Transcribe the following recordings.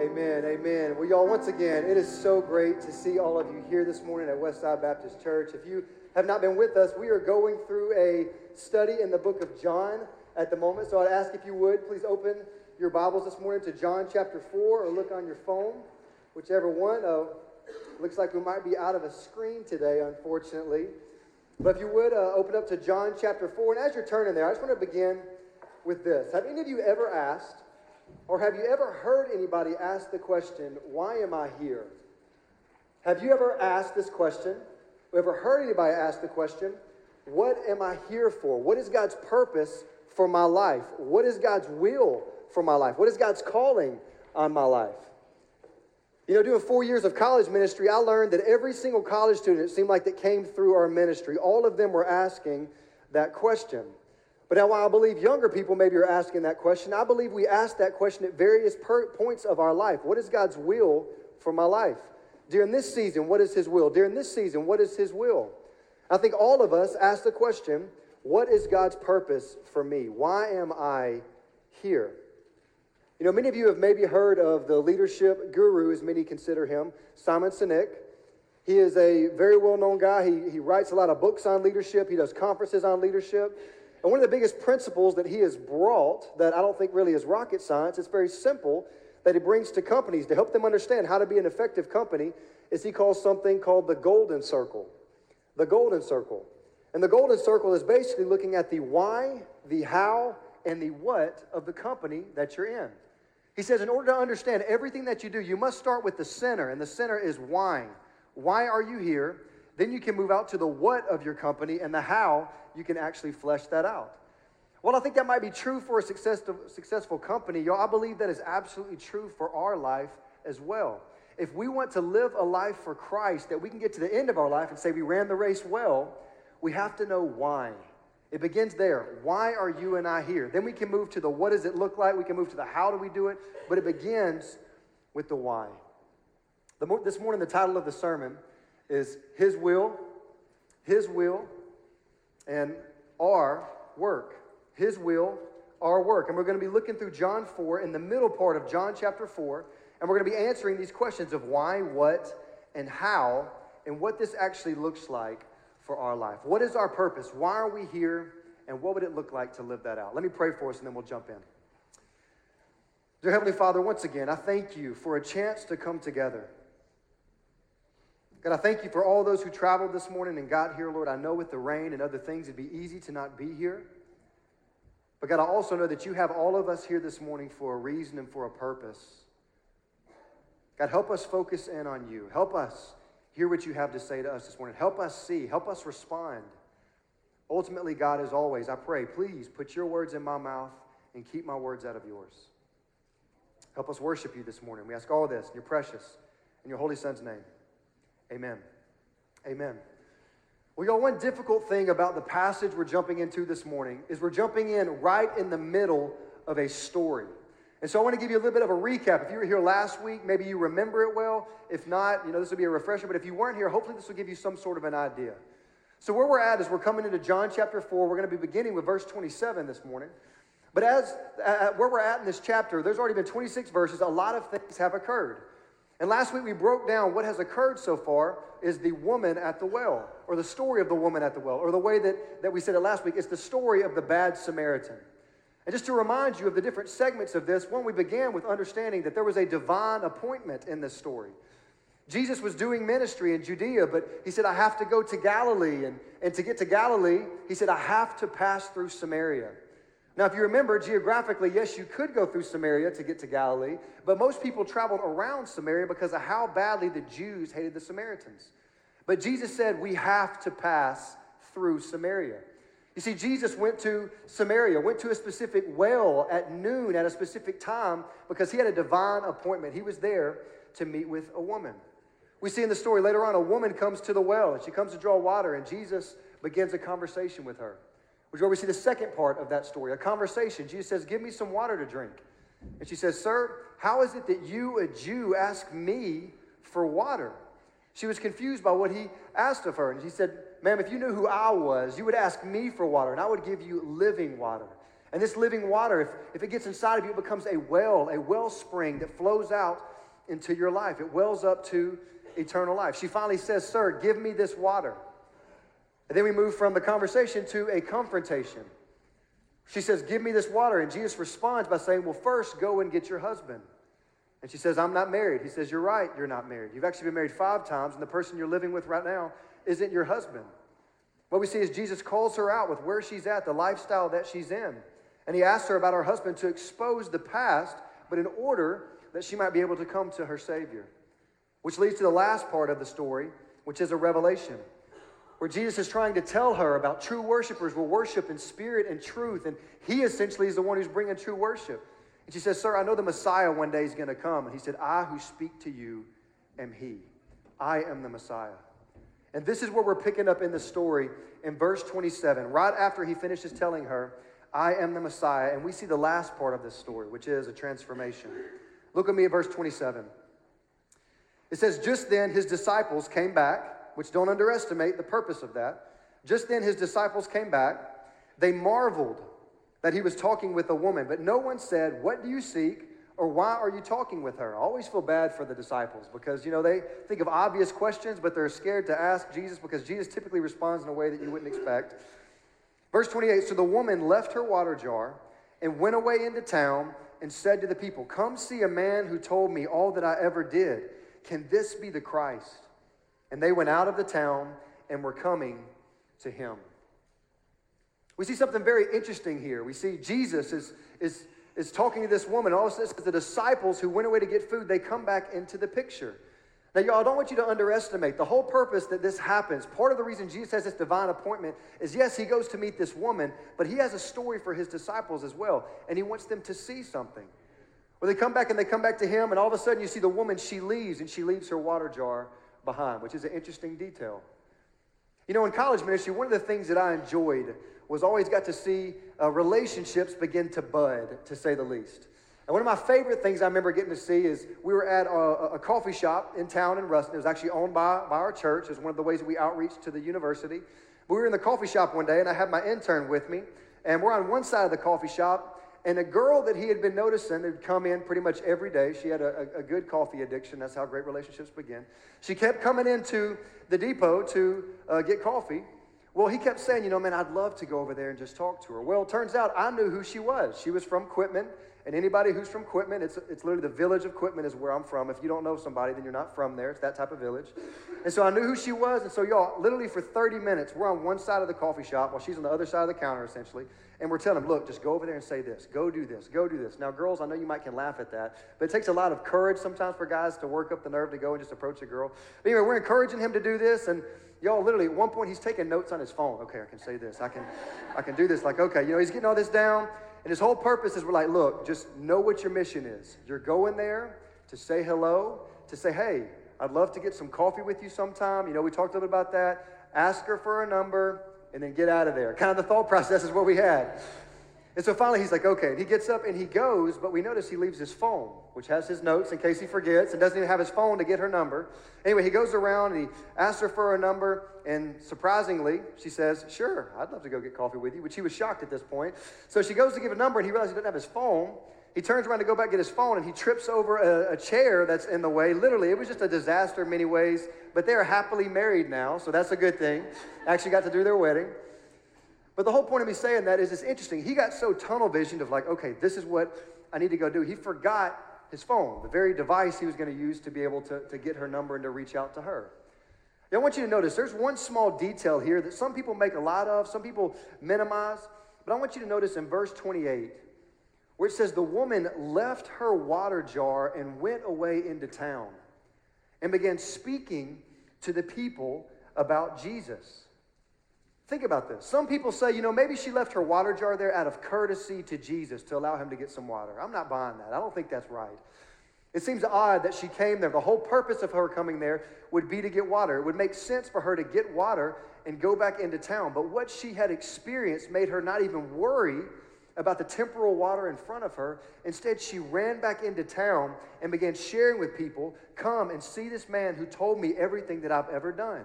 Amen. Amen. Well, y'all, once again, it is so great to see all of you here this morning at Westside Baptist Church. If you have not been with us, we are going through a study in the book of John at the moment. So I'd ask if you would please open your Bibles this morning to John chapter 4 or look on your phone, whichever one. Uh, looks like we might be out of a screen today, unfortunately. But if you would, uh, open up to John chapter 4. And as you're turning there, I just want to begin with this. Have any of you ever asked, or have you ever heard anybody ask the question, Why am I here? Have you ever asked this question? Ever heard anybody ask the question, What am I here for? What is God's purpose for my life? What is God's will for my life? What is God's calling on my life? You know, doing four years of college ministry, I learned that every single college student, it seemed like, that came through our ministry, all of them were asking that question. But now, while I believe younger people maybe are asking that question, I believe we ask that question at various per- points of our life. What is God's will for my life? During this season, what is His will? During this season, what is His will? I think all of us ask the question what is God's purpose for me? Why am I here? You know, many of you have maybe heard of the leadership guru, as many consider him, Simon Sinek. He is a very well known guy. He, he writes a lot of books on leadership, he does conferences on leadership. And one of the biggest principles that he has brought that I don't think really is rocket science, it's very simple, that he brings to companies to help them understand how to be an effective company, is he calls something called the golden circle. The golden circle. And the golden circle is basically looking at the why, the how, and the what of the company that you're in. He says, in order to understand everything that you do, you must start with the center, and the center is why. Why are you here? Then you can move out to the what of your company, and the how, you can actually flesh that out. Well, I think that might be true for a successful, successful company. Y'all, I believe that is absolutely true for our life as well. If we want to live a life for Christ, that we can get to the end of our life and say we ran the race well, we have to know why. It begins there. Why are you and I here? Then we can move to the what does it look like? We can move to the how do we do it? But it begins with the why. The, this morning, the title of the sermon is His Will, His Will, and Our Work. His Will, Our Work. And we're going to be looking through John 4 in the middle part of John chapter 4, and we're going to be answering these questions of why, what, and how, and what this actually looks like for our life. What is our purpose? Why are we here? And what would it look like to live that out? Let me pray for us and then we'll jump in. Dear Heavenly Father, once again, I thank you for a chance to come together. God, I thank you for all those who traveled this morning and got here, Lord. I know with the rain and other things, it'd be easy to not be here. But God, I also know that you have all of us here this morning for a reason and for a purpose. God, help us focus in on you. Help us hear what you have to say to us this morning. Help us see, help us respond. Ultimately, God, as always, I pray, please put your words in my mouth and keep my words out of yours. Help us worship you this morning. We ask all this in your precious, in your holy son's name. Amen. Amen. Well, y'all, one difficult thing about the passage we're jumping into this morning is we're jumping in right in the middle of a story. And so I want to give you a little bit of a recap. If you were here last week, maybe you remember it well. If not, you know, this will be a refresher. But if you weren't here, hopefully this will give you some sort of an idea. So where we're at is we're coming into John chapter 4. We're going to be beginning with verse 27 this morning. But as uh, where we're at in this chapter, there's already been 26 verses. A lot of things have occurred. And last week we broke down what has occurred so far is the woman at the well, or the story of the woman at the well, or the way that, that we said it last week, it's the story of the bad Samaritan. And just to remind you of the different segments of this, one, we began with understanding that there was a divine appointment in this story. Jesus was doing ministry in Judea, but he said, I have to go to Galilee. And, and to get to Galilee, he said, I have to pass through Samaria. Now, if you remember geographically, yes, you could go through Samaria to get to Galilee, but most people traveled around Samaria because of how badly the Jews hated the Samaritans. But Jesus said, We have to pass through Samaria. You see, Jesus went to Samaria, went to a specific well at noon at a specific time because he had a divine appointment. He was there to meet with a woman. We see in the story later on, a woman comes to the well and she comes to draw water, and Jesus begins a conversation with her, which is where we see the second part of that story a conversation. Jesus says, Give me some water to drink. And she says, Sir, how is it that you, a Jew, ask me for water? She was confused by what he asked of her. And she said, Ma'am, if you knew who I was, you would ask me for water, and I would give you living water. And this living water, if, if it gets inside of you, it becomes a well, a wellspring that flows out into your life. It wells up to eternal life. She finally says, Sir, give me this water. And then we move from the conversation to a confrontation. She says, Give me this water. And Jesus responds by saying, Well, first go and get your husband. And she says, I'm not married. He says, You're right, you're not married. You've actually been married five times, and the person you're living with right now isn't your husband. What we see is Jesus calls her out with where she's at, the lifestyle that she's in. And he asks her about her husband to expose the past, but in order that she might be able to come to her Savior. Which leads to the last part of the story, which is a revelation, where Jesus is trying to tell her about true worshipers will worship in spirit and truth, and he essentially is the one who's bringing true worship. And she says, Sir, I know the Messiah one day is going to come. And he said, I who speak to you am he. I am the Messiah. And this is where we're picking up in the story in verse 27, right after he finishes telling her, I am the Messiah. And we see the last part of this story, which is a transformation. Look at me at verse 27. It says, Just then his disciples came back, which don't underestimate the purpose of that. Just then his disciples came back. They marveled that he was talking with a woman, but no one said, What do you seek? or why are you talking with her? I always feel bad for the disciples because, you know, they think of obvious questions, but they're scared to ask Jesus because Jesus typically responds in a way that you wouldn't expect. Verse 28 So the woman left her water jar and went away into town and said to the people, Come see a man who told me all that I ever did. Can this be the Christ? And they went out of the town and were coming to him. We see something very interesting here. We see Jesus is, is, is talking to this woman. All of a sudden, the disciples who went away to get food, they come back into the picture. Now, y'all, I don't want you to underestimate the whole purpose that this happens. Part of the reason Jesus has this divine appointment is yes, he goes to meet this woman, but he has a story for his disciples as well, and he wants them to see something. Well, they come back and they come back to him, and all of a sudden you see the woman, she leaves, and she leaves her water jar behind, which is an interesting detail. You know, in college ministry, one of the things that I enjoyed was always got to see uh, relationships begin to bud, to say the least. And one of my favorite things I remember getting to see is we were at a, a, coffee shop in town in Ruston. It was actually owned by, by our church. It was one of the ways that we outreach to the university. We were in the coffee shop one day, and I had my intern with me. And we're on one side of the coffee shop, and a girl that he had been noticing had come in pretty much every day. She had a, a, good coffee addiction. That's how great relationships begin. She kept coming into the depot to uh, get coffee. Well, he kept saying, you know, man, I'd love to go over there and just talk to her. Well, turns out I knew who she was. She was from Quitman. And anybody who's from Quitman, it's, it's literally the village of Quitman is where I'm from. If you don't know somebody, then you're not from there. It's that type of village. And so I knew who she was. And so, y'all, literally for 30 minutes, we're on one side of the coffee shop while she's on the other side of the counter, essentially. And we're telling them, look, just go over there and say this. Go do this. Go do this. Now, girls, I know you might can laugh at that, but it takes a lot of courage sometimes for guys to work up the nerve to go and just approach a girl. But anyway, we're encouraging him to do this. And y'all, literally, at one point, he's taking notes on his phone. Okay, I can say this. I can, I can do this. Like, okay, you know, he's getting all this down. And his whole purpose is we're like, look, just know what your mission is. You're going there to say hello, to say, hey, I'd love to get some coffee with you sometime. You know, we talked a little bit about that. Ask her for a number and then get out of there. Kind of the thought process is what we had. And so finally he's like, okay. And he gets up and he goes, but we notice he leaves his phone, which has his notes in case he forgets and doesn't even have his phone to get her number. Anyway, he goes around and he asks her for a number. And surprisingly, she says, sure, I'd love to go get coffee with you, which he was shocked at this point. So she goes to give a number and he realizes he doesn't have his phone. He turns around to go back and get his phone and he trips over a, a chair that's in the way. Literally, it was just a disaster in many ways, but they are happily married now, so that's a good thing. Actually got to do their wedding. But the whole point of me saying that is it's interesting. He got so tunnel visioned of like, okay, this is what I need to go do. He forgot his phone, the very device he was going to use to be able to, to get her number and to reach out to her. Now, I want you to notice there's one small detail here that some people make a lot of, some people minimize, but I want you to notice in verse 28 where it says, The woman left her water jar and went away into town and began speaking to the people about Jesus. Think about this. Some people say, you know, maybe she left her water jar there out of courtesy to Jesus to allow him to get some water. I'm not buying that. I don't think that's right. It seems odd that she came there. The whole purpose of her coming there would be to get water. It would make sense for her to get water and go back into town. But what she had experienced made her not even worry about the temporal water in front of her. Instead, she ran back into town and began sharing with people come and see this man who told me everything that I've ever done.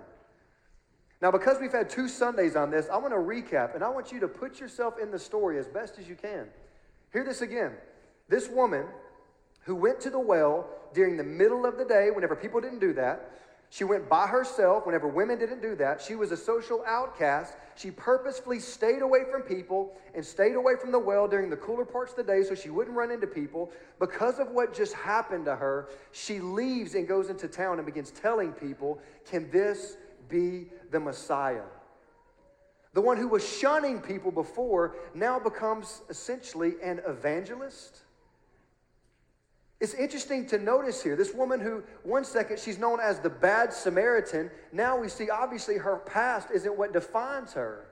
Now, because we've had two Sundays on this, I want to recap and I want you to put yourself in the story as best as you can. Hear this again. This woman who went to the well during the middle of the day, whenever people didn't do that, she went by herself whenever women didn't do that. She was a social outcast. She purposefully stayed away from people and stayed away from the well during the cooler parts of the day so she wouldn't run into people. Because of what just happened to her, she leaves and goes into town and begins telling people, Can this be the Messiah? The one who was shunning people before now becomes essentially an evangelist. It's interesting to notice here this woman who, one second, she's known as the bad Samaritan. Now we see, obviously, her past isn't what defines her.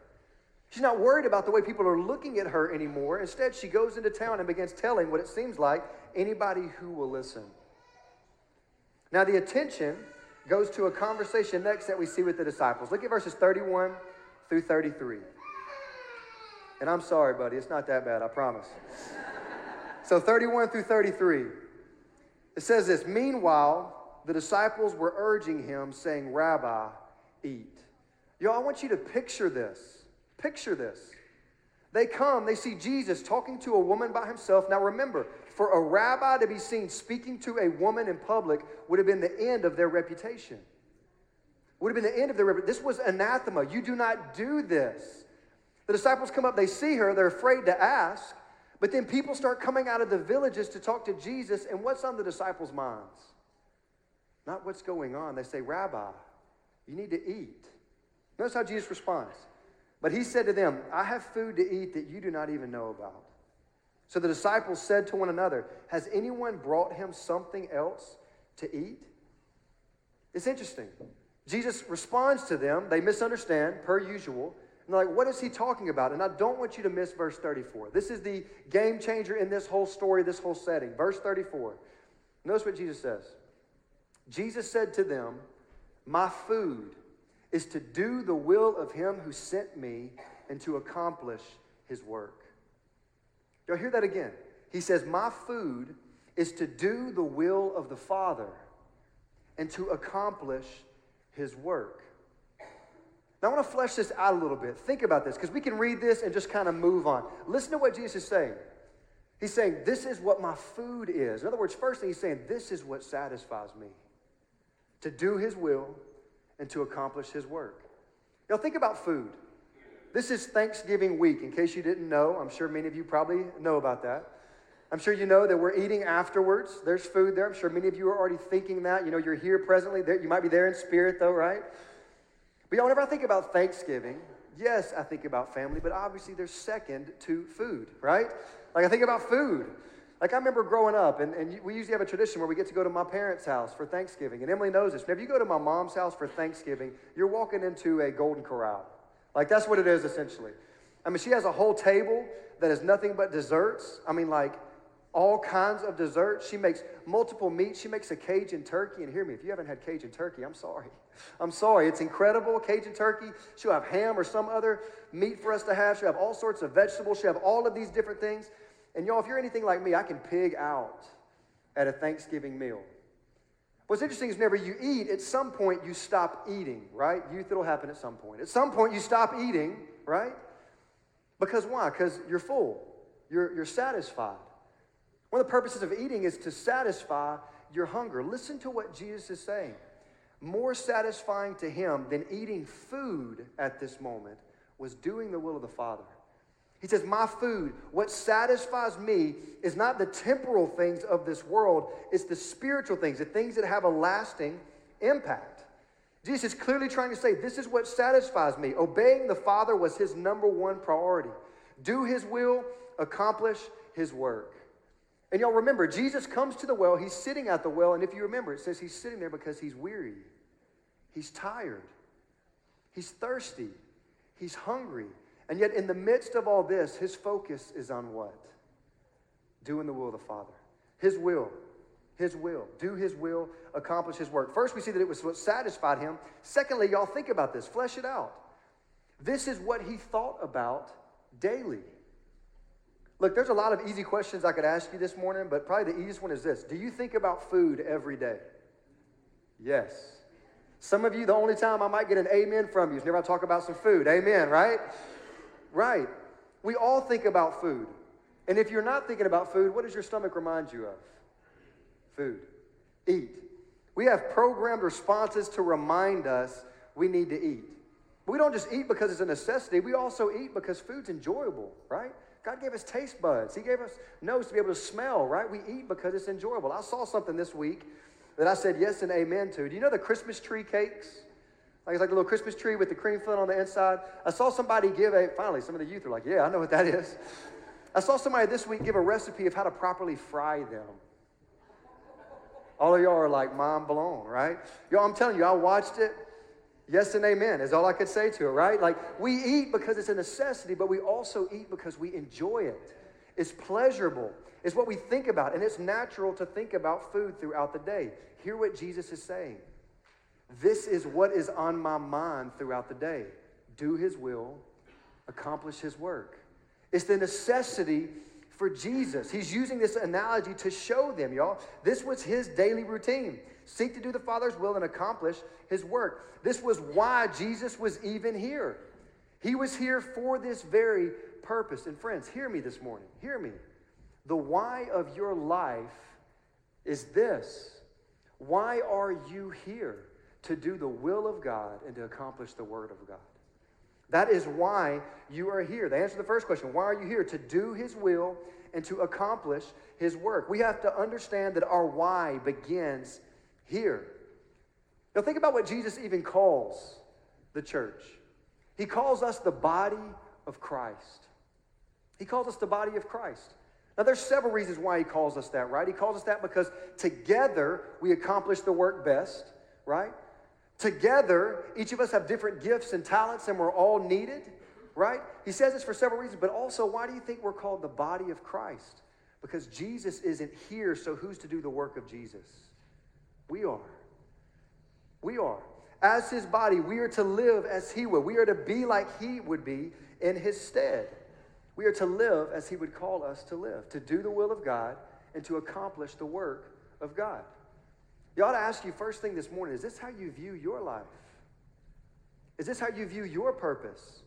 She's not worried about the way people are looking at her anymore. Instead, she goes into town and begins telling what it seems like anybody who will listen. Now, the attention goes to a conversation next that we see with the disciples. Look at verses 31 through 33. And I'm sorry, buddy, it's not that bad, I promise. so 31 through 33. It says this Meanwhile, the disciples were urging him, saying, Rabbi, eat. Yo, I want you to picture this. Picture this. They come, they see Jesus talking to a woman by himself. Now remember, for a rabbi to be seen speaking to a woman in public would have been the end of their reputation. Would have been the end of their reputation. This was anathema. You do not do this. The disciples come up, they see her, they're afraid to ask. But then people start coming out of the villages to talk to Jesus, and what's on the disciples' minds? Not what's going on. They say, Rabbi, you need to eat. Notice how Jesus responds. But he said to them, I have food to eat that you do not even know about. So the disciples said to one another, Has anyone brought him something else to eat? It's interesting. Jesus responds to them. They misunderstand, per usual. And they're like, what is he talking about? And I don't want you to miss verse 34. This is the game changer in this whole story, this whole setting. Verse 34. Notice what Jesus says. Jesus said to them, My food is to do the will of him who sent me and to accomplish his work. Y'all hear that again? He says, My food is to do the will of the Father and to accomplish his work. Now, I want to flesh this out a little bit. Think about this, because we can read this and just kind of move on. Listen to what Jesus is saying. He's saying, This is what my food is. In other words, first thing he's saying, This is what satisfies me to do his will and to accomplish his work. Now, think about food. This is Thanksgiving week. In case you didn't know, I'm sure many of you probably know about that. I'm sure you know that we're eating afterwards. There's food there. I'm sure many of you are already thinking that. You know, you're here presently. You might be there in spirit, though, right? But y'all, whenever I think about Thanksgiving, yes, I think about family, but obviously there's second to food, right? Like I think about food. Like I remember growing up, and, and we usually have a tradition where we get to go to my parents' house for Thanksgiving. And Emily knows this. Whenever you go to my mom's house for Thanksgiving, you're walking into a golden corral. Like that's what it is essentially. I mean, she has a whole table that is nothing but desserts. I mean, like all kinds of desserts. She makes multiple meats. She makes a Cajun turkey. And hear me, if you haven't had Cajun turkey, I'm sorry. I'm sorry. It's incredible. Cajun turkey. She'll have ham or some other meat for us to have. She'll have all sorts of vegetables. She'll have all of these different things. And y'all, if you're anything like me, I can pig out at a Thanksgiving meal. What's interesting is whenever you eat, at some point you stop eating, right? Youth, it'll happen at some point. At some point you stop eating, right? Because why? Because you're full. You're, you're satisfied. One of the purposes of eating is to satisfy your hunger. Listen to what Jesus is saying. More satisfying to him than eating food at this moment was doing the will of the Father. He says, My food, what satisfies me, is not the temporal things of this world, it's the spiritual things, the things that have a lasting impact. Jesus is clearly trying to say, This is what satisfies me. Obeying the Father was his number one priority. Do his will, accomplish his work. And y'all remember, Jesus comes to the well, he's sitting at the well, and if you remember, it says he's sitting there because he's weary, he's tired, he's thirsty, he's hungry. And yet, in the midst of all this, his focus is on what? Doing the will of the Father. His will. His will. Do his will, accomplish his work. First, we see that it was what satisfied him. Secondly, y'all think about this, flesh it out. This is what he thought about daily. Look, there's a lot of easy questions I could ask you this morning, but probably the easiest one is this Do you think about food every day? Yes. Some of you, the only time I might get an amen from you is whenever I talk about some food. Amen, right? Right. We all think about food. And if you're not thinking about food, what does your stomach remind you of? Food. Eat. We have programmed responses to remind us we need to eat. But we don't just eat because it's a necessity, we also eat because food's enjoyable, right? God gave us taste buds. He gave us nose to be able to smell, right? We eat because it's enjoyable. I saw something this week that I said yes and amen to. Do you know the Christmas tree cakes? Like it's like a little Christmas tree with the cream filling on the inside. I saw somebody give a, finally, some of the youth are like, yeah, I know what that is. I saw somebody this week give a recipe of how to properly fry them. All of y'all are like mind blown, right? Y'all, I'm telling you, I watched it. Yes and amen is all I could say to it, right? Like we eat because it's a necessity, but we also eat because we enjoy it. It's pleasurable. It's what we think about, and it's natural to think about food throughout the day. Hear what Jesus is saying. This is what is on my mind throughout the day. Do his will, accomplish his work. It's the necessity for Jesus. He's using this analogy to show them, y'all. This was his daily routine. Seek to do the Father's will and accomplish his work. This was why Jesus was even here. He was here for this very purpose. And friends, hear me this morning. Hear me. The why of your life is this why are you here? To do the will of God and to accomplish the word of God. That is why you are here. The answer to the first question why are you here? To do his will and to accomplish his work. We have to understand that our why begins here. Now, think about what Jesus even calls the church. He calls us the body of Christ. He calls us the body of Christ. Now, there's several reasons why he calls us that, right? He calls us that because together we accomplish the work best, right? Together, each of us have different gifts and talents, and we're all needed, right? He says this for several reasons, but also, why do you think we're called the body of Christ? Because Jesus isn't here, so who's to do the work of Jesus? We are. We are. As his body, we are to live as he would. We are to be like he would be in his stead. We are to live as He would call us to live, to do the will of God and to accomplish the work of God. You ought to ask you first thing this morning is this how you view your life? Is this how you view your purpose?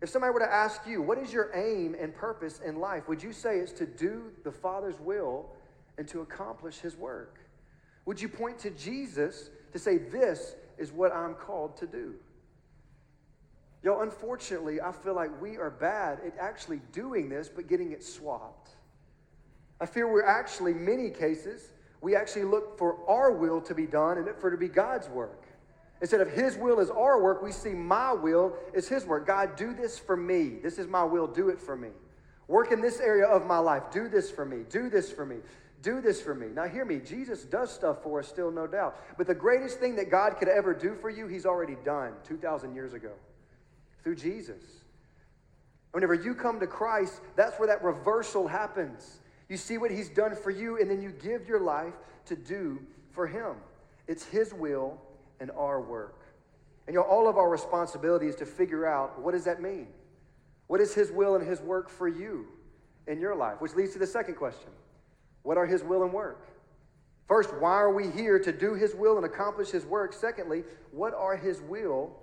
If somebody were to ask you, what is your aim and purpose in life? Would you say it's to do the Father's will and to accomplish His work? Would you point to Jesus to say, this is what I'm called to do? Yo, unfortunately, I feel like we are bad at actually doing this, but getting it swapped. I fear we're actually, many cases, we actually look for our will to be done and for it to be God's work. Instead of His will is our work, we see my will is His work. God, do this for me. This is my will. Do it for me. Work in this area of my life. Do this for me. Do this for me. Do this for me. Now, hear me. Jesus does stuff for us, still, no doubt. But the greatest thing that God could ever do for you, He's already done 2,000 years ago through Jesus. Whenever you come to Christ, that's where that reversal happens. You see what He's done for you, and then you give your life to do for Him. It's His will and our work. And you know, all of our responsibility is to figure out what does that mean? What is His will and His work for you in your life? Which leads to the second question What are His will and work? First, why are we here to do His will and accomplish His work? Secondly, what are His will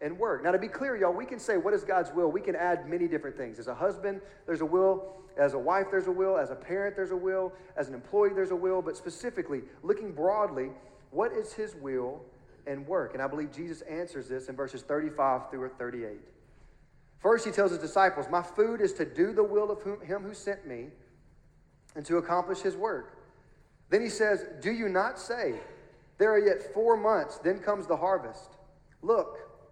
and work. Now, to be clear, y'all, we can say, what is God's will? We can add many different things. As a husband, there's a will. As a wife, there's a will. As a parent, there's a will. As an employee, there's a will. But specifically, looking broadly, what is his will and work? And I believe Jesus answers this in verses 35 through 38. First, he tells his disciples, My food is to do the will of him who sent me and to accomplish his work. Then he says, Do you not say, There are yet four months, then comes the harvest? Look,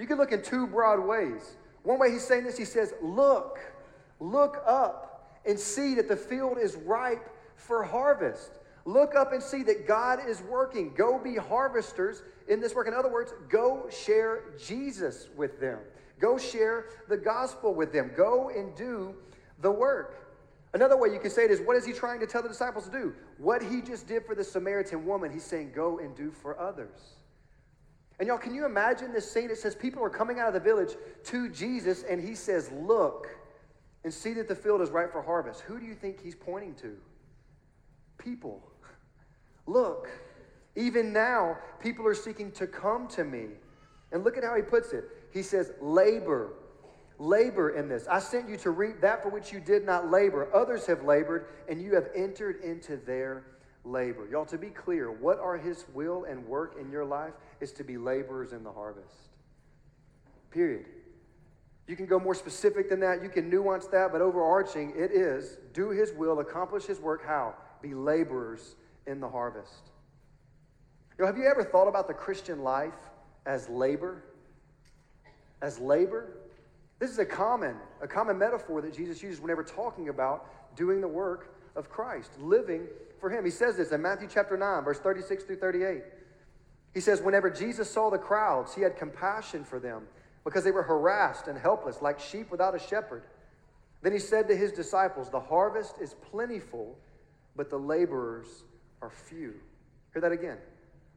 You can look in two broad ways. One way he's saying this, he says, Look, look up and see that the field is ripe for harvest. Look up and see that God is working. Go be harvesters in this work. In other words, go share Jesus with them. Go share the gospel with them. Go and do the work. Another way you can say it is what is he trying to tell the disciples to do? What he just did for the Samaritan woman, he's saying, go and do for others. And y'all, can you imagine this scene? It says people are coming out of the village to Jesus, and he says, Look and see that the field is ripe for harvest. Who do you think he's pointing to? People. Look, even now, people are seeking to come to me. And look at how he puts it. He says, Labor labor in this. I sent you to reap that for which you did not labor. Others have labored, and you have entered into their labor. Y'all, to be clear, what are his will and work in your life is to be laborers in the harvest. Period. You can go more specific than that, you can nuance that, but overarching, it is do his will, accomplish his work. How? Be laborers in the harvest. You know, have you ever thought about the Christian life as labor? As labor? This is a common, a common metaphor that Jesus uses whenever talking about doing the work of Christ, living for Him. He says this in Matthew chapter 9, verse 36 through 38. He says, Whenever Jesus saw the crowds, He had compassion for them because they were harassed and helpless, like sheep without a shepherd. Then He said to His disciples, The harvest is plentiful, but the laborers are few. Hear that again.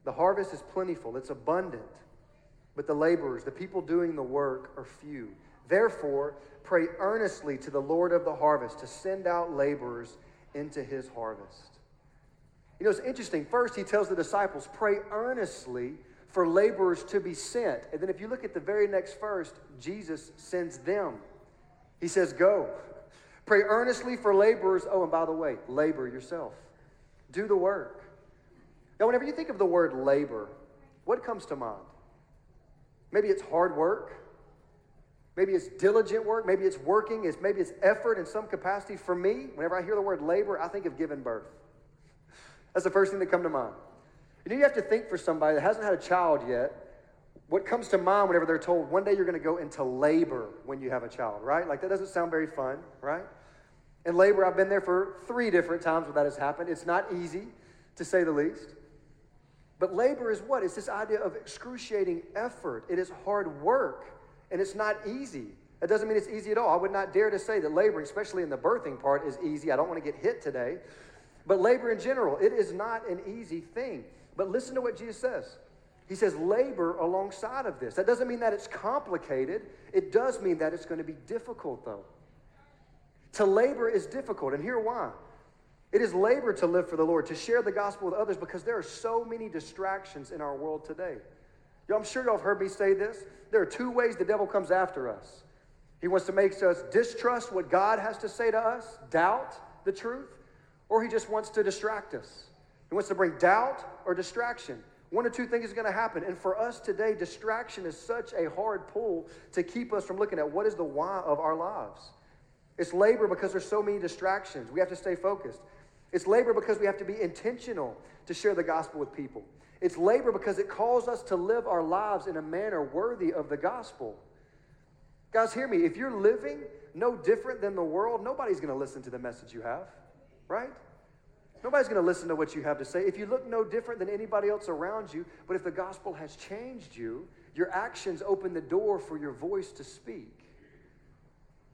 The harvest is plentiful, it's abundant, but the laborers, the people doing the work, are few. Therefore, pray earnestly to the Lord of the harvest to send out laborers into his harvest. You know, it's interesting. First, he tells the disciples, pray earnestly for laborers to be sent. And then, if you look at the very next verse, Jesus sends them. He says, Go. Pray earnestly for laborers. Oh, and by the way, labor yourself. Do the work. Now, whenever you think of the word labor, what comes to mind? Maybe it's hard work. Maybe it's diligent work. Maybe it's working. It's, maybe it's effort in some capacity. For me, whenever I hear the word labor, I think of giving birth. That's the first thing that comes to mind. You know, you have to think for somebody that hasn't had a child yet, what comes to mind whenever they're told one day you're going to go into labor when you have a child, right? Like that doesn't sound very fun, right? And labor, I've been there for three different times where that has happened. It's not easy, to say the least. But labor is what? It's this idea of excruciating effort. It is hard work and it's not easy. That doesn't mean it's easy at all. I would not dare to say that laboring, especially in the birthing part, is easy. I don't want to get hit today. But labor in general, it is not an easy thing. But listen to what Jesus says. He says, labor alongside of this. That doesn't mean that it's complicated. It does mean that it's going to be difficult, though. To labor is difficult, and here why. It is labor to live for the Lord, to share the gospel with others, because there are so many distractions in our world today. Y'all, I'm sure y'all have heard me say this. There are two ways the devil comes after us. He wants to make us distrust what God has to say to us, doubt the truth, or he just wants to distract us. He wants to bring doubt or distraction. One or two things is going to happen. And for us today, distraction is such a hard pull to keep us from looking at what is the why of our lives. It's labor because there's so many distractions. We have to stay focused. It's labor because we have to be intentional to share the gospel with people. It's labor because it calls us to live our lives in a manner worthy of the gospel. Guys, hear me. If you're living no different than the world, nobody's going to listen to the message you have, right? Nobody's going to listen to what you have to say. If you look no different than anybody else around you, but if the gospel has changed you, your actions open the door for your voice to speak.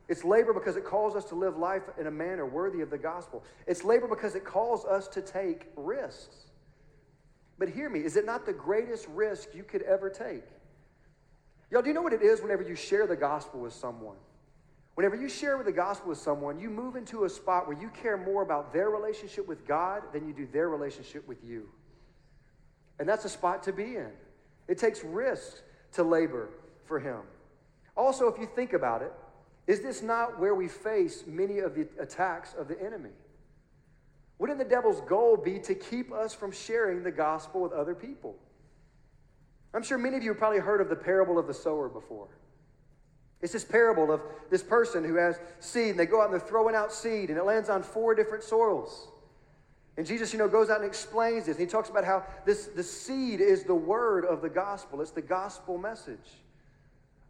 It's labor because it calls us to live life in a manner worthy of the gospel. It's labor because it calls us to take risks. But hear me, is it not the greatest risk you could ever take? Y'all, do you know what it is whenever you share the gospel with someone? Whenever you share with the gospel with someone, you move into a spot where you care more about their relationship with God than you do their relationship with you. And that's a spot to be in. It takes risks to labor for Him. Also, if you think about it, is this not where we face many of the attacks of the enemy? Wouldn't the devil's goal be to keep us from sharing the gospel with other people? I'm sure many of you have probably heard of the parable of the sower before. It's this parable of this person who has seed, and they go out and they're throwing out seed, and it lands on four different soils. And Jesus, you know, goes out and explains this. And he talks about how this the seed is the word of the gospel. It's the gospel message.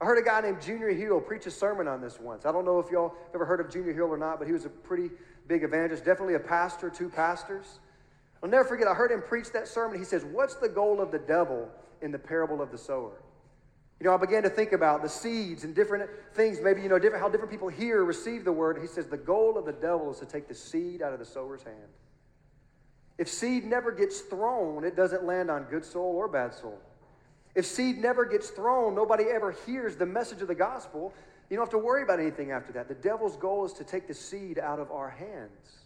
I heard a guy named Junior Hill preach a sermon on this once. I don't know if y'all ever heard of Junior Hill or not, but he was a pretty big evangelist, definitely a pastor, two pastors. I'll never forget, I heard him preach that sermon. He says, What's the goal of the devil in the parable of the sower? You know, I began to think about the seeds and different things, maybe, you know, different, how different people hear, receive the word. He says, The goal of the devil is to take the seed out of the sower's hand. If seed never gets thrown, it doesn't land on good soil or bad soil. If seed never gets thrown, nobody ever hears the message of the gospel. You don't have to worry about anything after that. The devil's goal is to take the seed out of our hands.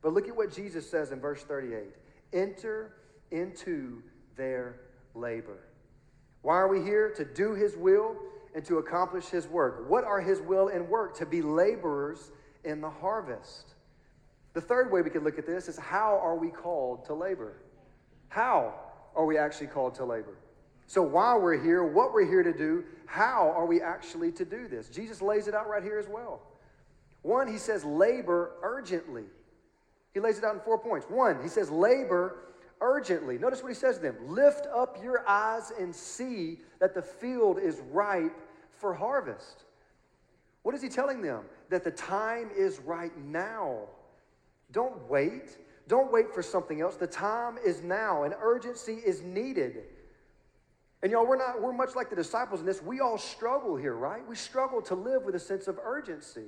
But look at what Jesus says in verse 38 enter into their labor. Why are we here? To do his will and to accomplish his work. What are his will and work? To be laborers in the harvest. The third way we can look at this is how are we called to labor? How are we actually called to labor? So while we're here, what we're here to do, how are we actually to do this? Jesus lays it out right here as well. One, he says, labor urgently. He lays it out in four points. One, he says, labor urgently. Notice what he says to them Lift up your eyes and see that the field is ripe for harvest. What is he telling them? That the time is right now. Don't wait. Don't wait for something else. The time is now, and urgency is needed. And y'all, we're not, we're much like the disciples in this. We all struggle here, right? We struggle to live with a sense of urgency.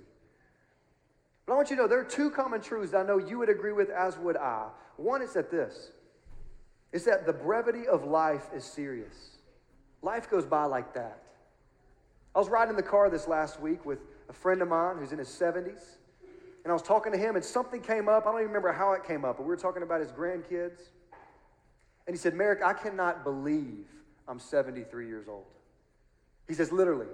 But I want you to know there are two common truths that I know you would agree with, as would I. One is that this is that the brevity of life is serious. Life goes by like that. I was riding in the car this last week with a friend of mine who's in his 70s, and I was talking to him, and something came up. I don't even remember how it came up, but we were talking about his grandkids. And he said, Merrick, I cannot believe I'm 73 years old. He says, literally,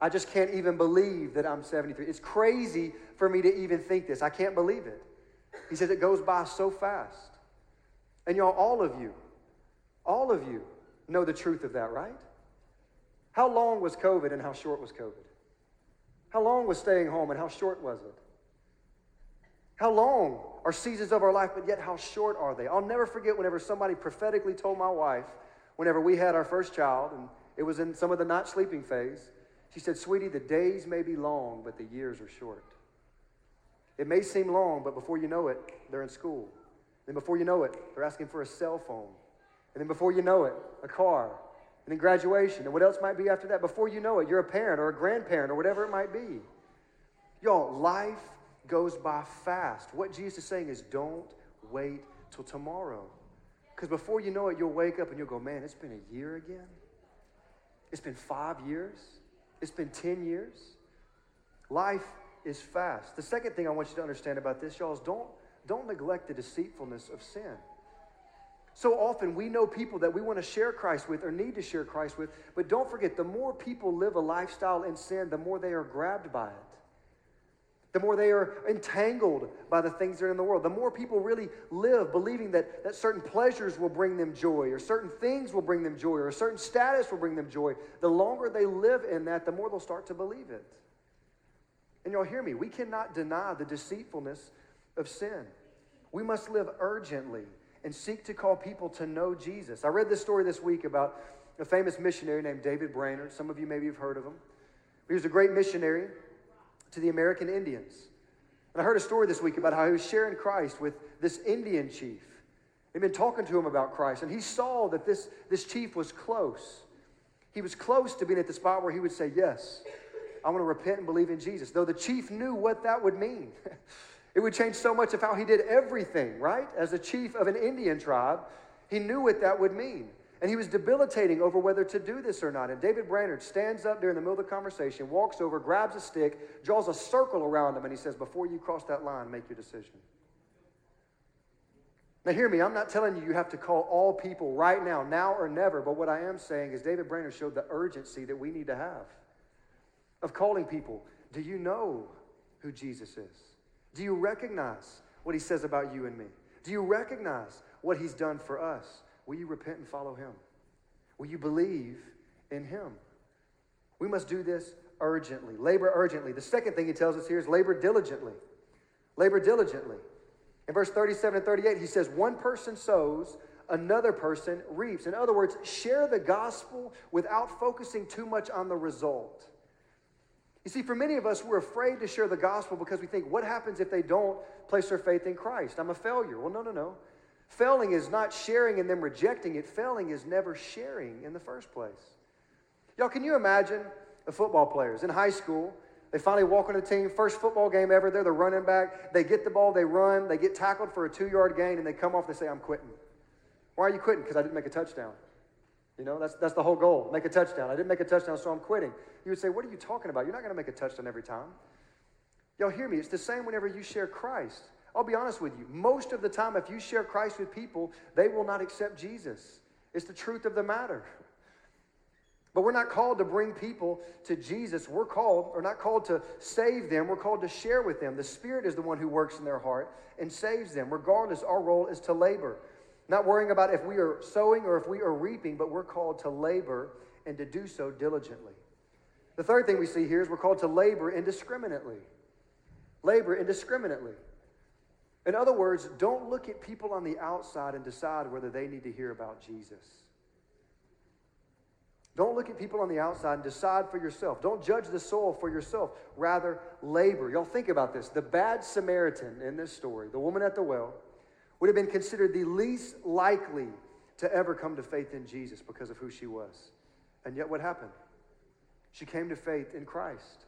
I just can't even believe that I'm 73. It's crazy for me to even think this. I can't believe it. He says, it goes by so fast. And y'all, all of you, all of you know the truth of that, right? How long was COVID and how short was COVID? How long was staying home and how short was it? How long are seasons of our life, but yet how short are they? I'll never forget whenever somebody prophetically told my wife whenever we had our first child, and it was in some of the not sleeping phase, she said, Sweetie, the days may be long, but the years are short. It may seem long, but before you know it, they're in school. Then before you know it, they're asking for a cell phone. And then before you know it, a car. And then graduation. And what else might be after that? Before you know it, you're a parent or a grandparent or whatever it might be. Y'all, life goes by fast. What Jesus is saying is don't wait till tomorrow. Because before you know it, you'll wake up and you'll go, man, it's been a year again. It's been five years. It's been 10 years. Life is fast. The second thing I want you to understand about this, y'all, is don't, don't neglect the deceitfulness of sin. So often we know people that we want to share Christ with or need to share Christ with, but don't forget the more people live a lifestyle in sin, the more they are grabbed by it the more they are entangled by the things that are in the world. The more people really live believing that, that certain pleasures will bring them joy, or certain things will bring them joy, or a certain status will bring them joy, the longer they live in that, the more they'll start to believe it. And y'all hear me, we cannot deny the deceitfulness of sin. We must live urgently and seek to call people to know Jesus. I read this story this week about a famous missionary named David Brainerd. Some of you maybe have heard of him. He was a great missionary to the American Indians. And I heard a story this week about how he was sharing Christ with this Indian chief. He'd been talking to him about Christ, and he saw that this, this chief was close. He was close to being at the spot where he would say, Yes, I want to repent and believe in Jesus. Though the chief knew what that would mean. it would change so much of how he did everything, right? As a chief of an Indian tribe, he knew what that would mean. And he was debilitating over whether to do this or not. And David Brainerd stands up during the middle of the conversation, walks over, grabs a stick, draws a circle around him, and he says, Before you cross that line, make your decision. Now, hear me, I'm not telling you you have to call all people right now, now or never, but what I am saying is David Brainerd showed the urgency that we need to have of calling people. Do you know who Jesus is? Do you recognize what he says about you and me? Do you recognize what he's done for us? Will you repent and follow him? Will you believe in him? We must do this urgently. Labor urgently. The second thing he tells us here is labor diligently. Labor diligently. In verse 37 and 38, he says, One person sows, another person reaps. In other words, share the gospel without focusing too much on the result. You see, for many of us, we're afraid to share the gospel because we think, what happens if they don't place their faith in Christ? I'm a failure. Well, no, no, no. Failing is not sharing and then rejecting it. Failing is never sharing in the first place. Y'all, can you imagine the football players in high school? They finally walk on the team, first football game ever. They're the running back. They get the ball, they run, they get tackled for a two yard gain, and they come off, they say, I'm quitting. Why are you quitting? Because I didn't make a touchdown. You know, that's, that's the whole goal make a touchdown. I didn't make a touchdown, so I'm quitting. You would say, What are you talking about? You're not going to make a touchdown every time. Y'all hear me? It's the same whenever you share Christ. I'll be honest with you. Most of the time, if you share Christ with people, they will not accept Jesus. It's the truth of the matter. But we're not called to bring people to Jesus. We're called, or not called to save them. We're called to share with them. The Spirit is the one who works in their heart and saves them. Regardless, our role is to labor. Not worrying about if we are sowing or if we are reaping, but we're called to labor and to do so diligently. The third thing we see here is we're called to labor indiscriminately. Labor indiscriminately. In other words, don't look at people on the outside and decide whether they need to hear about Jesus. Don't look at people on the outside and decide for yourself. Don't judge the soul for yourself. Rather, labor. Y'all think about this. The bad Samaritan in this story, the woman at the well, would have been considered the least likely to ever come to faith in Jesus because of who she was. And yet, what happened? She came to faith in Christ.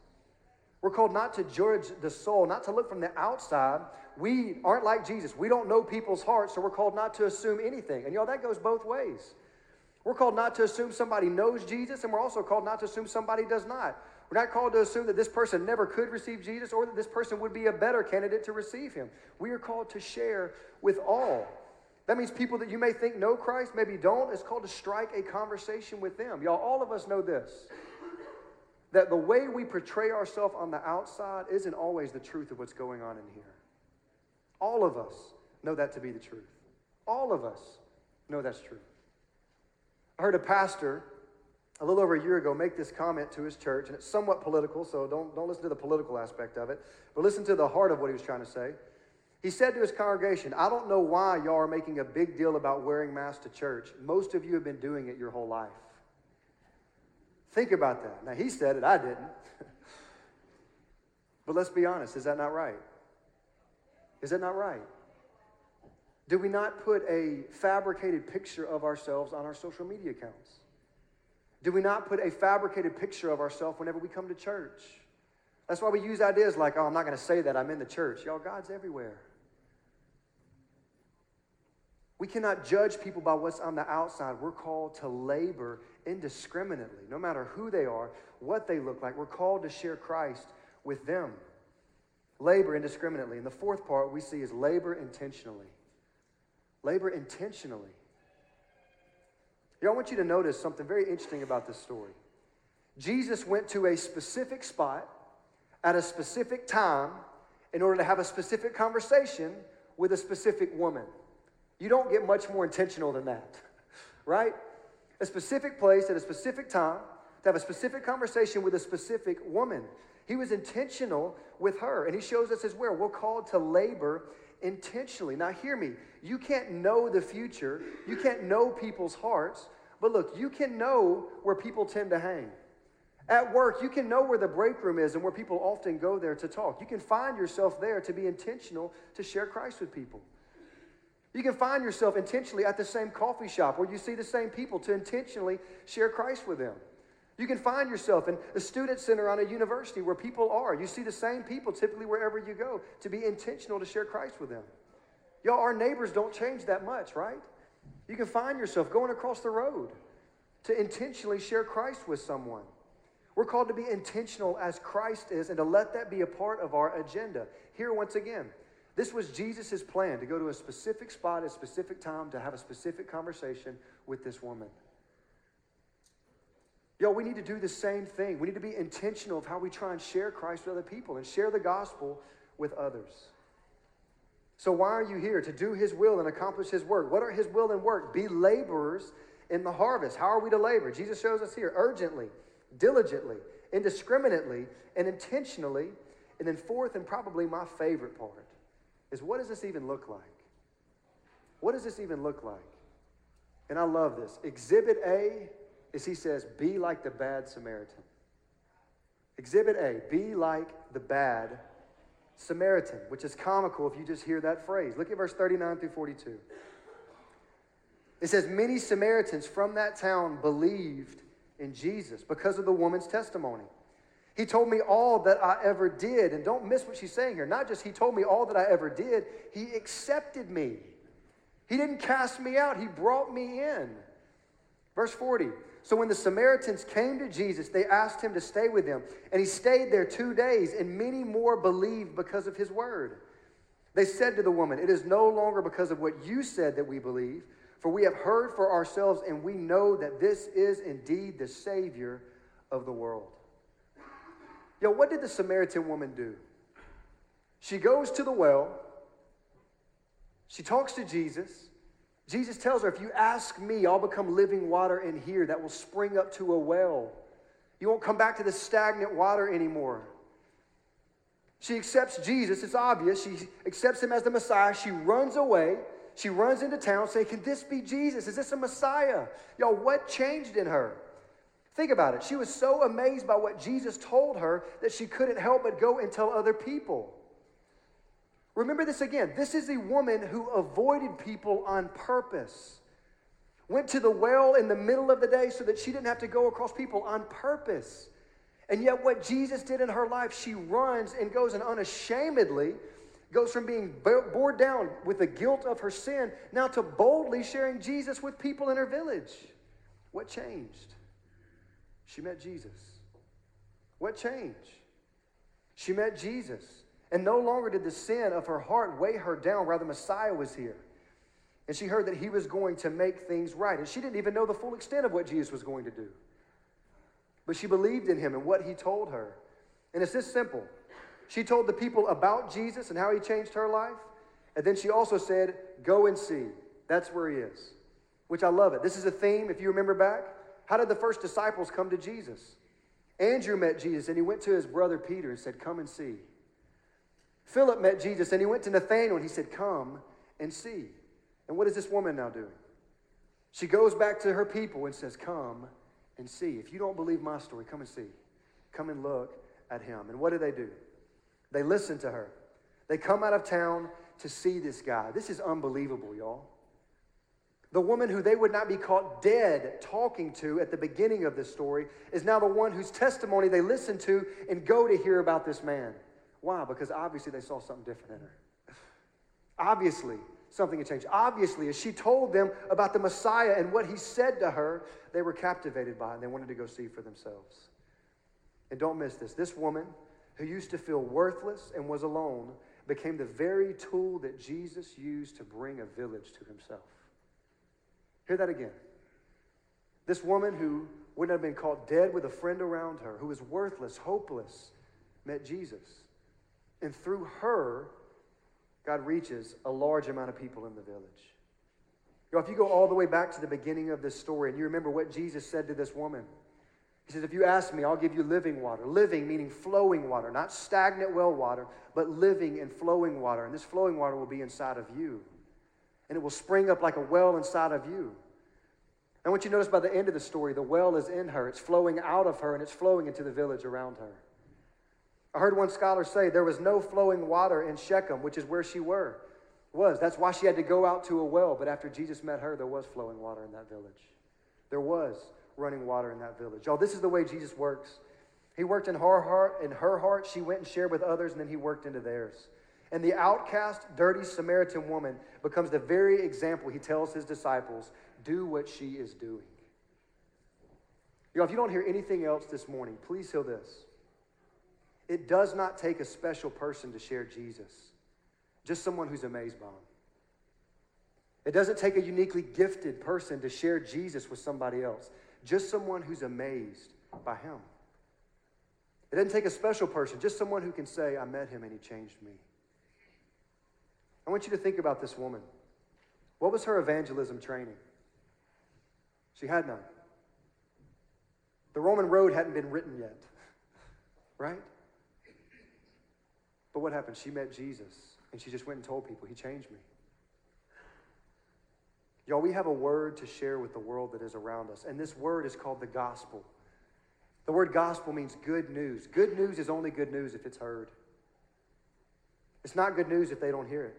We're called not to judge the soul, not to look from the outside. We aren't like Jesus. We don't know people's hearts, so we're called not to assume anything. And y'all, that goes both ways. We're called not to assume somebody knows Jesus, and we're also called not to assume somebody does not. We're not called to assume that this person never could receive Jesus or that this person would be a better candidate to receive him. We are called to share with all. That means people that you may think know Christ, maybe don't. It's called to strike a conversation with them. Y'all, all of us know this that the way we portray ourselves on the outside isn't always the truth of what's going on in here. All of us know that to be the truth. All of us know that's true. I heard a pastor a little over a year ago make this comment to his church, and it's somewhat political, so don't, don't listen to the political aspect of it, but listen to the heart of what he was trying to say. He said to his congregation, I don't know why y'all are making a big deal about wearing masks to church. Most of you have been doing it your whole life. Think about that. Now, he said it, I didn't. but let's be honest, is that not right? Is that not right? Do we not put a fabricated picture of ourselves on our social media accounts? Do we not put a fabricated picture of ourselves whenever we come to church? That's why we use ideas like, oh, I'm not going to say that, I'm in the church. Y'all, God's everywhere. We cannot judge people by what's on the outside. We're called to labor indiscriminately, no matter who they are, what they look like. We're called to share Christ with them. Labor indiscriminately. And the fourth part we see is labor intentionally. Labor intentionally. Here, I want you to notice something very interesting about this story. Jesus went to a specific spot at a specific time in order to have a specific conversation with a specific woman. You don't get much more intentional than that, right? A specific place at a specific time to have a specific conversation with a specific woman. He was intentional with her, and he shows us as well. We're called to labor intentionally. Now, hear me. You can't know the future, you can't know people's hearts, but look, you can know where people tend to hang. At work, you can know where the break room is and where people often go there to talk. You can find yourself there to be intentional to share Christ with people. You can find yourself intentionally at the same coffee shop where you see the same people to intentionally share Christ with them. You can find yourself in a student center on a university where people are. You see the same people typically wherever you go to be intentional to share Christ with them. Y'all, our neighbors don't change that much, right? You can find yourself going across the road to intentionally share Christ with someone. We're called to be intentional as Christ is and to let that be a part of our agenda. Here, once again, this was Jesus' plan to go to a specific spot at a specific time to have a specific conversation with this woman. Yo, we need to do the same thing. We need to be intentional of how we try and share Christ with other people and share the gospel with others. So, why are you here? To do his will and accomplish his work. What are his will and work? Be laborers in the harvest. How are we to labor? Jesus shows us here urgently, diligently, indiscriminately, and intentionally. And then, fourth, and probably my favorite part, is what does this even look like? What does this even look like? And I love this. Exhibit A is he says, be like the bad Samaritan. Exhibit A, be like the bad Samaritan, which is comical if you just hear that phrase. Look at verse 39 through 42. It says, Many Samaritans from that town believed in Jesus because of the woman's testimony. He told me all that I ever did. And don't miss what she's saying here. Not just he told me all that I ever did, he accepted me. He didn't cast me out, he brought me in. Verse 40. So when the Samaritans came to Jesus, they asked him to stay with them. And he stayed there two days, and many more believed because of his word. They said to the woman, It is no longer because of what you said that we believe, for we have heard for ourselves, and we know that this is indeed the Savior of the world. Yo, what did the Samaritan woman do? She goes to the well, she talks to Jesus. Jesus tells her, If you ask me, I'll become living water in here that will spring up to a well. You won't come back to the stagnant water anymore. She accepts Jesus. It's obvious. She accepts him as the Messiah. She runs away. She runs into town saying, Can this be Jesus? Is this a Messiah? Y'all, what changed in her? Think about it. She was so amazed by what Jesus told her that she couldn't help but go and tell other people. Remember this again. This is a woman who avoided people on purpose. Went to the well in the middle of the day so that she didn't have to go across people on purpose. And yet, what Jesus did in her life, she runs and goes and unashamedly goes from being bore down with the guilt of her sin now to boldly sharing Jesus with people in her village. What changed? She met Jesus. What changed? She met Jesus. And no longer did the sin of her heart weigh her down, rather, Messiah was here. And she heard that he was going to make things right. And she didn't even know the full extent of what Jesus was going to do. But she believed in him and what he told her. And it's this simple. She told the people about Jesus and how he changed her life. And then she also said, Go and see. That's where he is. Which I love it. This is a theme, if you remember back. How did the first disciples come to Jesus? Andrew met Jesus and he went to his brother Peter and said, Come and see. Philip met Jesus and he went to Nathanael and he said, Come and see. And what is this woman now doing? She goes back to her people and says, Come and see. If you don't believe my story, come and see. Come and look at him. And what do they do? They listen to her. They come out of town to see this guy. This is unbelievable, y'all. The woman who they would not be caught dead talking to at the beginning of this story is now the one whose testimony they listen to and go to hear about this man. Why? Because obviously they saw something different in her. Obviously, something had changed. Obviously, as she told them about the Messiah and what he said to her, they were captivated by it and they wanted to go see for themselves. And don't miss this this woman who used to feel worthless and was alone became the very tool that Jesus used to bring a village to himself. Hear that again. This woman who wouldn't have been caught dead with a friend around her, who was worthless, hopeless, met Jesus. And through her, God reaches a large amount of people in the village. You if you go all the way back to the beginning of this story and you remember what Jesus said to this woman, he says, If you ask me, I'll give you living water. Living meaning flowing water, not stagnant well water, but living and flowing water. And this flowing water will be inside of you and it will spring up like a well inside of you. I want you to notice by the end of the story, the well is in her. It's flowing out of her and it's flowing into the village around her. I heard one scholar say there was no flowing water in Shechem, which is where she were. Was. That's why she had to go out to a well. But after Jesus met her, there was flowing water in that village. There was running water in that village. Oh, this is the way Jesus works. He worked in her heart, in her heart. She went and shared with others, and then he worked into theirs. And the outcast, dirty Samaritan woman becomes the very example he tells his disciples do what she is doing. Know, if you don't hear anything else this morning, please hear this. It does not take a special person to share Jesus, just someone who's amazed by him. It doesn't take a uniquely gifted person to share Jesus with somebody else, just someone who's amazed by him. It doesn't take a special person, just someone who can say, I met him and he changed me. I want you to think about this woman. What was her evangelism training? She had none. The Roman road hadn't been written yet, right? But what happened? She met Jesus and she just went and told people, He changed me. Y'all, we have a word to share with the world that is around us, and this word is called the gospel. The word gospel means good news. Good news is only good news if it's heard. It's not good news if they don't hear it.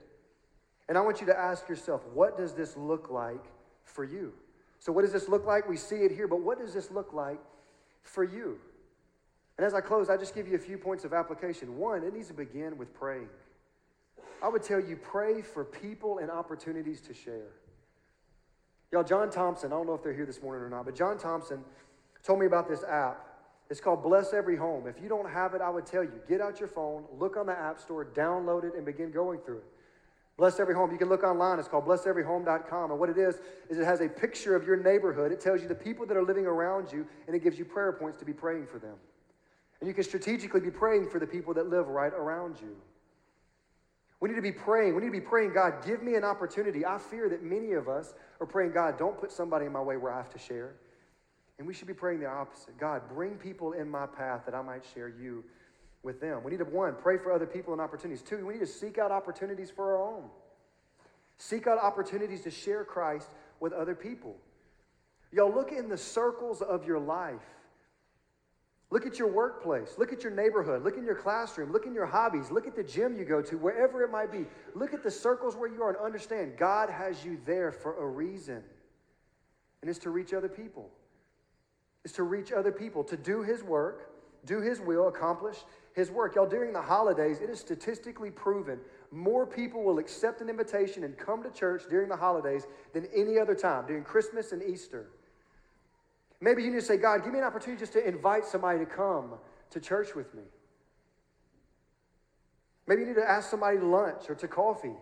And I want you to ask yourself, what does this look like for you. So, what does this look like? We see it here, but what does this look like for you? And as I close, I just give you a few points of application. One, it needs to begin with praying. I would tell you, pray for people and opportunities to share. Y'all, John Thompson, I don't know if they're here this morning or not, but John Thompson told me about this app. It's called Bless Every Home. If you don't have it, I would tell you, get out your phone, look on the App Store, download it, and begin going through it. Bless Every Home. You can look online. It's called blesseveryhome.com. And what it is, is it has a picture of your neighborhood. It tells you the people that are living around you, and it gives you prayer points to be praying for them. And you can strategically be praying for the people that live right around you. We need to be praying. We need to be praying, God, give me an opportunity. I fear that many of us are praying, God, don't put somebody in my way where I have to share. And we should be praying the opposite. God, bring people in my path that I might share you with them. We need to, one, pray for other people and opportunities. Two, we need to seek out opportunities for our own. Seek out opportunities to share Christ with other people. Y'all, look in the circles of your life. Look at your workplace. Look at your neighborhood. Look in your classroom. Look in your hobbies. Look at the gym you go to, wherever it might be. Look at the circles where you are and understand God has you there for a reason. And it's to reach other people. It's to reach other people, to do His work, do His will, accomplish His work. Y'all, during the holidays, it is statistically proven more people will accept an invitation and come to church during the holidays than any other time, during Christmas and Easter. Maybe you need to say, God, give me an opportunity just to invite somebody to come to church with me. Maybe you need to ask somebody to lunch or to coffee.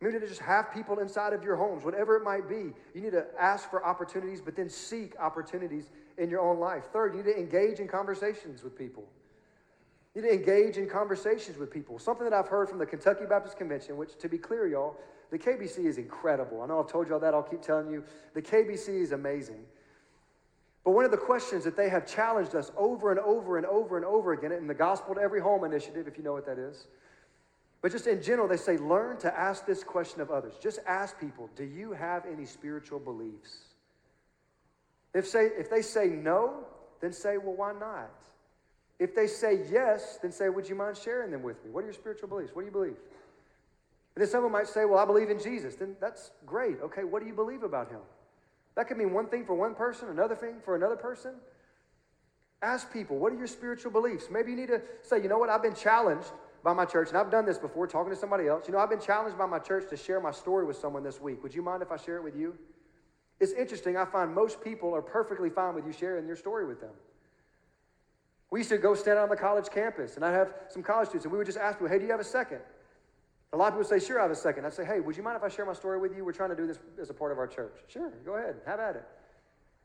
Maybe you need to just have people inside of your homes, whatever it might be. You need to ask for opportunities, but then seek opportunities in your own life. Third, you need to engage in conversations with people. You need to engage in conversations with people. Something that I've heard from the Kentucky Baptist Convention, which, to be clear, y'all, the KBC is incredible. I know I've told y'all that, I'll keep telling you. The KBC is amazing. But one of the questions that they have challenged us over and over and over and over again in the Gospel to Every Home initiative, if you know what that is, but just in general, they say learn to ask this question of others. Just ask people, do you have any spiritual beliefs? If, say, if they say no, then say, well, why not? If they say yes, then say, would you mind sharing them with me? What are your spiritual beliefs? What do you believe? And then someone might say, well, I believe in Jesus. Then that's great. Okay, what do you believe about him? That could mean one thing for one person, another thing for another person. Ask people, what are your spiritual beliefs? Maybe you need to say, you know what, I've been challenged by my church, and I've done this before talking to somebody else. You know, I've been challenged by my church to share my story with someone this week. Would you mind if I share it with you? It's interesting. I find most people are perfectly fine with you sharing your story with them. We used to go stand on the college campus, and I'd have some college students, and we would just ask people, hey, do you have a second? A lot of people say, sure, I have a second. I'd say, hey, would you mind if I share my story with you? We're trying to do this as a part of our church. Sure, go ahead, have at it.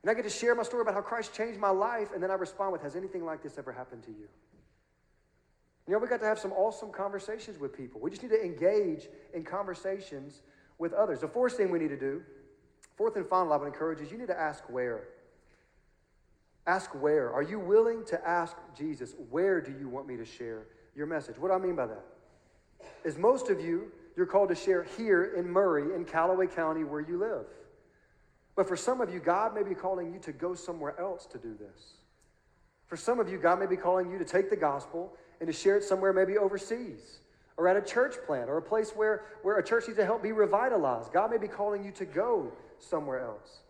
And I get to share my story about how Christ changed my life, and then I respond with, has anything like this ever happened to you? You know, we got to have some awesome conversations with people. We just need to engage in conversations with others. The fourth thing we need to do, fourth and final, I would encourage is you need to ask where. Ask where. Are you willing to ask Jesus, where do you want me to share your message? What do I mean by that? Is most of you, you're called to share here in Murray, in Calloway County, where you live. But for some of you, God may be calling you to go somewhere else to do this. For some of you, God may be calling you to take the gospel and to share it somewhere maybe overseas or at a church plant or a place where, where a church needs to help be revitalized. God may be calling you to go somewhere else.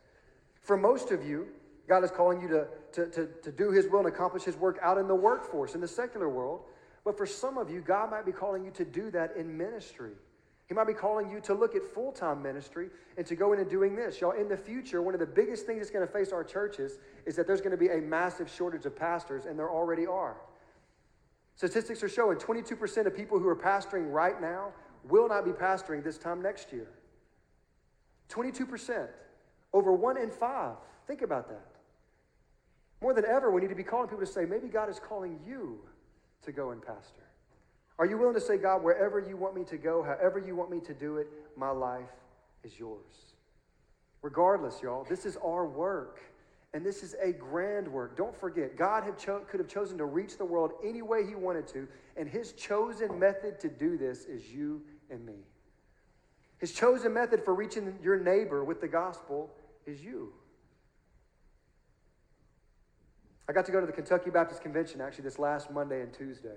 For most of you, God is calling you to, to, to, to do His will and accomplish His work out in the workforce, in the secular world. But for some of you, God might be calling you to do that in ministry. He might be calling you to look at full time ministry and to go into doing this. Y'all, in the future, one of the biggest things that's going to face our churches is that there's going to be a massive shortage of pastors, and there already are. Statistics are showing 22% of people who are pastoring right now will not be pastoring this time next year. 22%. Over one in five. Think about that. More than ever, we need to be calling people to say, maybe God is calling you to go and pastor? Are you willing to say, God, wherever you want me to go, however you want me to do it, my life is yours? Regardless, y'all, this is our work. And this is a grand work. Don't forget, God cho- could have chosen to reach the world any way He wanted to, and His chosen method to do this is you and me. His chosen method for reaching your neighbor with the gospel is you. I got to go to the Kentucky Baptist Convention actually this last Monday and Tuesday.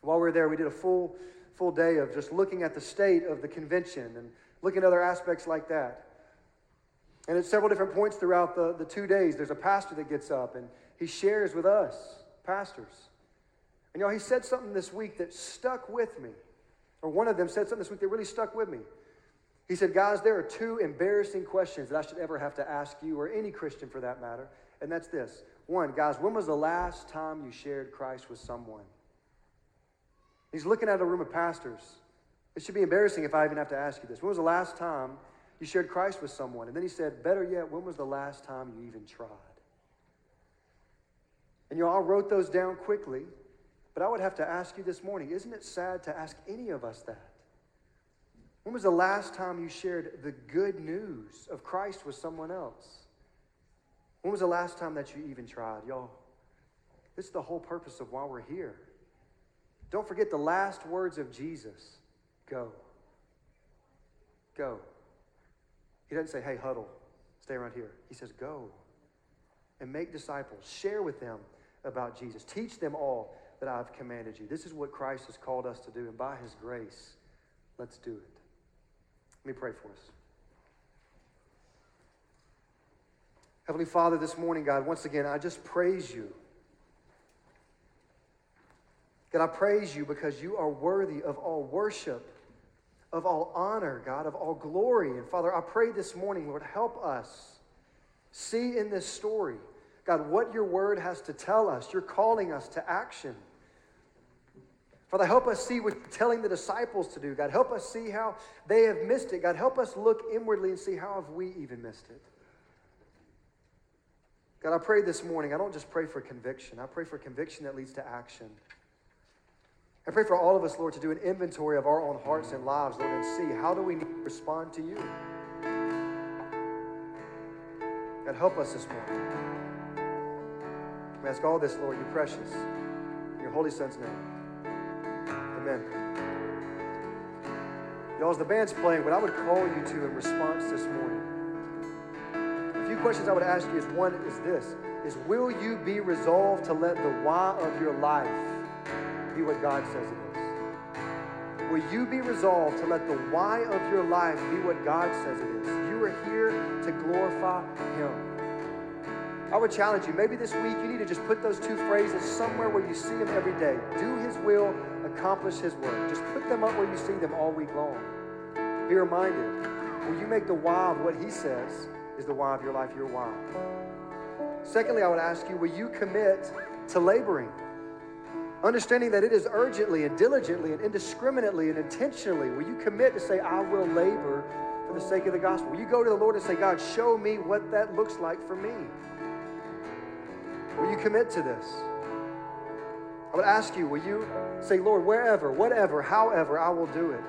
While we were there, we did a full, full day of just looking at the state of the convention and looking at other aspects like that. And at several different points throughout the, the two days, there's a pastor that gets up and he shares with us, pastors. And y'all, he said something this week that stuck with me. Or one of them said something this week that really stuck with me. He said, Guys, there are two embarrassing questions that I should ever have to ask you, or any Christian for that matter. And that's this one, guys, when was the last time you shared Christ with someone? He's looking at a room of pastors. It should be embarrassing if I even have to ask you this. When was the last time you shared Christ with someone? And then he said, Better yet, when was the last time you even tried? And you all wrote those down quickly, but I would have to ask you this morning isn't it sad to ask any of us that? When was the last time you shared the good news of Christ with someone else? When was the last time that you even tried? Y'all, this is the whole purpose of why we're here. Don't forget the last words of Jesus go. Go. He doesn't say, hey, huddle, stay around here. He says, go and make disciples. Share with them about Jesus. Teach them all that I've commanded you. This is what Christ has called us to do, and by his grace, let's do it. Let me pray for us. Heavenly Father, this morning, God, once again, I just praise you. God, I praise you because you are worthy of all worship, of all honor, God, of all glory. And Father, I pray this morning, Lord, help us see in this story, God, what your word has to tell us. You're calling us to action. Father, help us see what you're telling the disciples to do. God, help us see how they have missed it. God, help us look inwardly and see how have we even missed it. God, I pray this morning, I don't just pray for conviction. I pray for conviction that leads to action. I pray for all of us, Lord, to do an inventory of our own hearts and lives, Lord, and see how do we respond to you. God, help us this morning. We ask all this, Lord, your precious, your holy Son's name. Amen. Y'all, as the band's playing, what I would call you to in response this morning, questions I would ask you is one is this, is will you be resolved to let the why of your life be what God says it is? Will you be resolved to let the why of your life be what God says it is? You are here to glorify Him. I would challenge you, maybe this week you need to just put those two phrases somewhere where you see them every day. Do His will accomplish His work. Just put them up where you see them all week long. Be reminded, will you make the why of what He says is the why of your life your why? Secondly, I would ask you, will you commit to laboring? Understanding that it is urgently and diligently and indiscriminately and intentionally, will you commit to say, I will labor for the sake of the gospel? Will you go to the Lord and say, God, show me what that looks like for me? Will you commit to this? I would ask you, will you say, Lord, wherever, whatever, however, I will do it?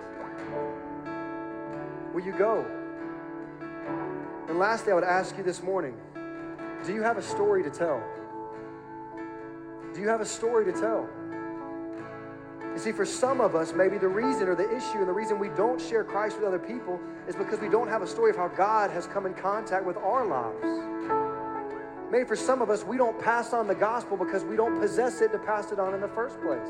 Will you go? And lastly, I would ask you this morning do you have a story to tell? Do you have a story to tell? You see, for some of us, maybe the reason or the issue and the reason we don't share Christ with other people is because we don't have a story of how God has come in contact with our lives. Maybe for some of us, we don't pass on the gospel because we don't possess it to pass it on in the first place.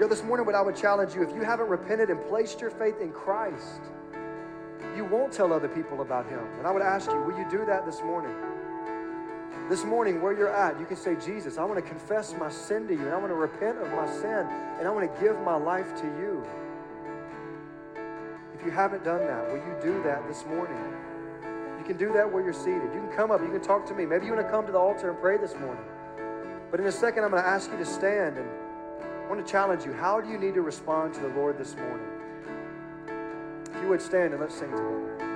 Yo, this morning, what I would challenge you if you haven't repented and placed your faith in Christ, you won't tell other people about Him. And I would ask you, will you do that this morning? This morning, where you're at, you can say, Jesus, I want to confess my sin to you, and I want to repent of my sin, and I want to give my life to you. If you haven't done that, will you do that this morning? You can do that where you're seated. You can come up, you can talk to me. Maybe you want to come to the altar and pray this morning. But in a second, I'm going to ask you to stand and I want to challenge you. How do you need to respond to the Lord this morning? If you would stand and let's sing together.